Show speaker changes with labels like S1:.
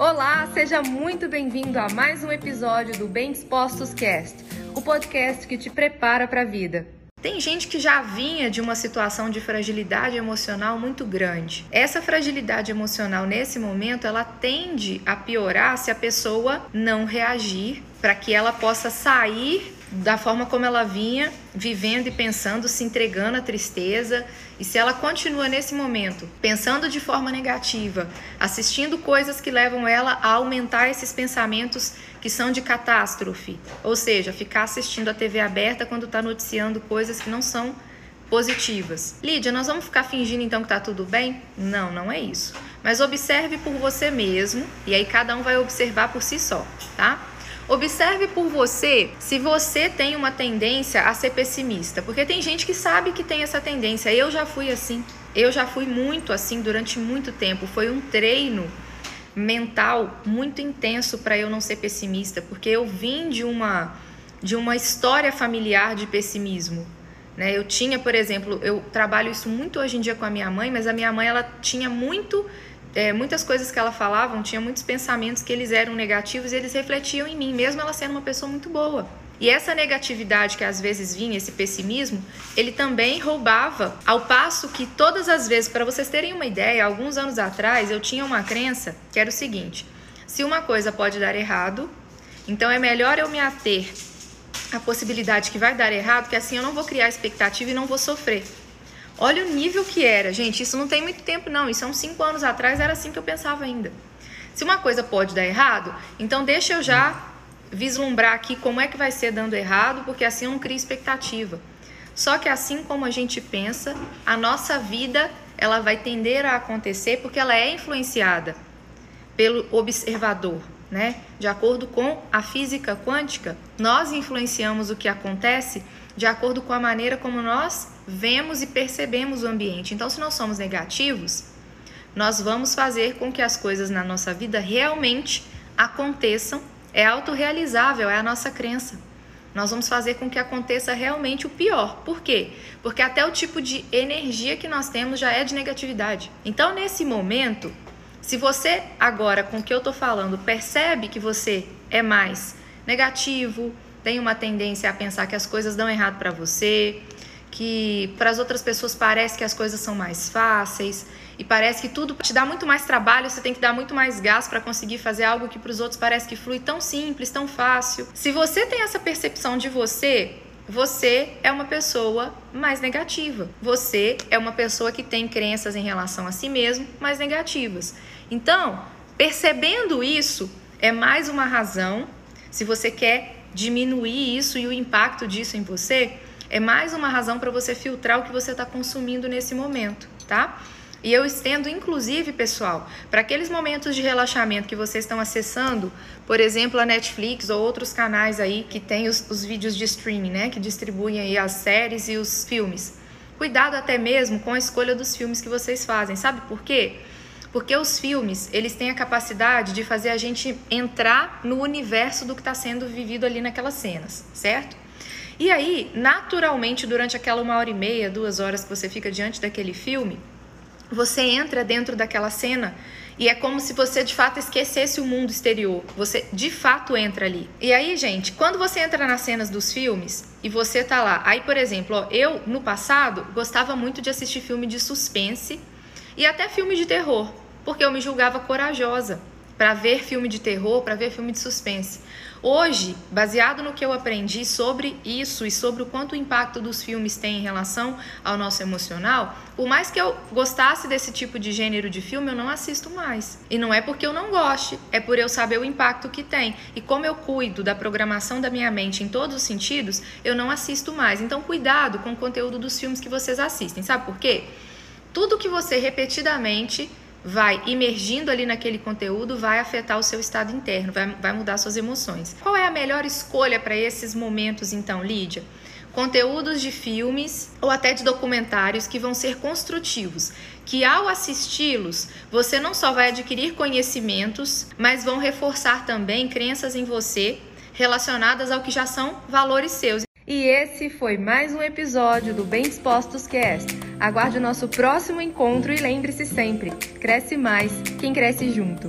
S1: Olá, seja muito bem-vindo a mais um episódio do Bem Dispostos Cast, o podcast que te prepara para a vida. Tem gente que já vinha de uma situação de fragilidade emocional muito grande. Essa fragilidade emocional nesse momento, ela tende a piorar se a pessoa não reagir para que ela possa sair da forma como ela vinha vivendo e pensando, se entregando à tristeza. E se ela continua nesse momento pensando de forma negativa, assistindo coisas que levam ela a aumentar esses pensamentos que são de catástrofe, ou seja, ficar assistindo a TV aberta quando está noticiando coisas que não são positivas. Lídia, nós vamos ficar fingindo então que tá tudo bem? Não, não é isso. Mas observe por você mesmo e aí cada um vai observar por si só, tá? Observe por você se você tem uma tendência a ser pessimista, porque tem gente que sabe que tem essa tendência. Eu já fui assim. Eu já fui muito assim durante muito tempo. Foi um treino mental muito intenso para eu não ser pessimista, porque eu vim de uma de uma história familiar de pessimismo. Né? Eu tinha, por exemplo, eu trabalho isso muito hoje em dia com a minha mãe, mas a minha mãe ela tinha muito é, muitas coisas que ela falava, tinha muitos pensamentos que eles eram negativos e eles refletiam em mim, mesmo ela sendo uma pessoa muito boa. E essa negatividade que às vezes vinha, esse pessimismo, ele também roubava, ao passo que todas as vezes, para vocês terem uma ideia, alguns anos atrás eu tinha uma crença que era o seguinte: se uma coisa pode dar errado, então é melhor eu me ater à possibilidade que vai dar errado, que assim eu não vou criar expectativa e não vou sofrer. Olha o nível que era, gente. Isso não tem muito tempo, não. Isso há uns 5 anos atrás era assim que eu pensava ainda. Se uma coisa pode dar errado, então deixa eu já vislumbrar aqui como é que vai ser dando errado, porque assim eu não crio expectativa. Só que assim como a gente pensa, a nossa vida ela vai tender a acontecer porque ela é influenciada pelo observador, né? De acordo com a física quântica, nós influenciamos o que acontece de acordo com a maneira como nós vemos e percebemos o ambiente. Então, se nós somos negativos, nós vamos fazer com que as coisas na nossa vida realmente aconteçam. É autorrealizável, é a nossa crença. Nós vamos fazer com que aconteça realmente o pior. Por quê? Porque até o tipo de energia que nós temos já é de negatividade. Então, nesse momento, se você agora, com o que eu tô falando, percebe que você é mais negativo, tem uma tendência a pensar que as coisas dão errado para você, que para as outras pessoas parece que as coisas são mais fáceis e parece que tudo te dá muito mais trabalho, você tem que dar muito mais gás para conseguir fazer algo que para os outros parece que flui tão simples, tão fácil. Se você tem essa percepção de você, você é uma pessoa mais negativa. Você é uma pessoa que tem crenças em relação a si mesmo mais negativas. Então, percebendo isso, é mais uma razão, se você quer diminuir isso e o impacto disso em você, é mais uma razão para você filtrar o que você está consumindo nesse momento, tá? E eu estendo, inclusive, pessoal, para aqueles momentos de relaxamento que vocês estão acessando, por exemplo, a Netflix ou outros canais aí que tem os, os vídeos de streaming, né? Que distribuem aí as séries e os filmes. Cuidado até mesmo com a escolha dos filmes que vocês fazem. Sabe por quê? Porque os filmes, eles têm a capacidade de fazer a gente entrar no universo do que está sendo vivido ali naquelas cenas, certo? E aí, naturalmente, durante aquela uma hora e meia, duas horas que você fica diante daquele filme, você entra dentro daquela cena e é como se você de fato esquecesse o mundo exterior. Você de fato entra ali. E aí, gente, quando você entra nas cenas dos filmes e você tá lá, aí, por exemplo, ó, eu no passado gostava muito de assistir filme de suspense e até filme de terror, porque eu me julgava corajosa para ver filme de terror, para ver filme de suspense. Hoje, baseado no que eu aprendi sobre isso e sobre o quanto o impacto dos filmes tem em relação ao nosso emocional, por mais que eu gostasse desse tipo de gênero de filme, eu não assisto mais. E não é porque eu não goste, é por eu saber o impacto que tem. E como eu cuido da programação da minha mente em todos os sentidos, eu não assisto mais. Então, cuidado com o conteúdo dos filmes que vocês assistem. Sabe por quê? Tudo que você repetidamente vai imergindo ali naquele conteúdo, vai afetar o seu estado interno, vai, vai mudar suas emoções. Qual é a melhor escolha para esses momentos, então, Lídia? Conteúdos de filmes ou até de documentários que vão ser construtivos, que ao assisti-los, você não só vai adquirir conhecimentos, mas vão reforçar também crenças em você relacionadas ao que já são valores seus. E esse foi mais um episódio do Bem Dispostos Cast. Aguarde o nosso próximo encontro e lembre-se sempre: cresce mais quem cresce junto.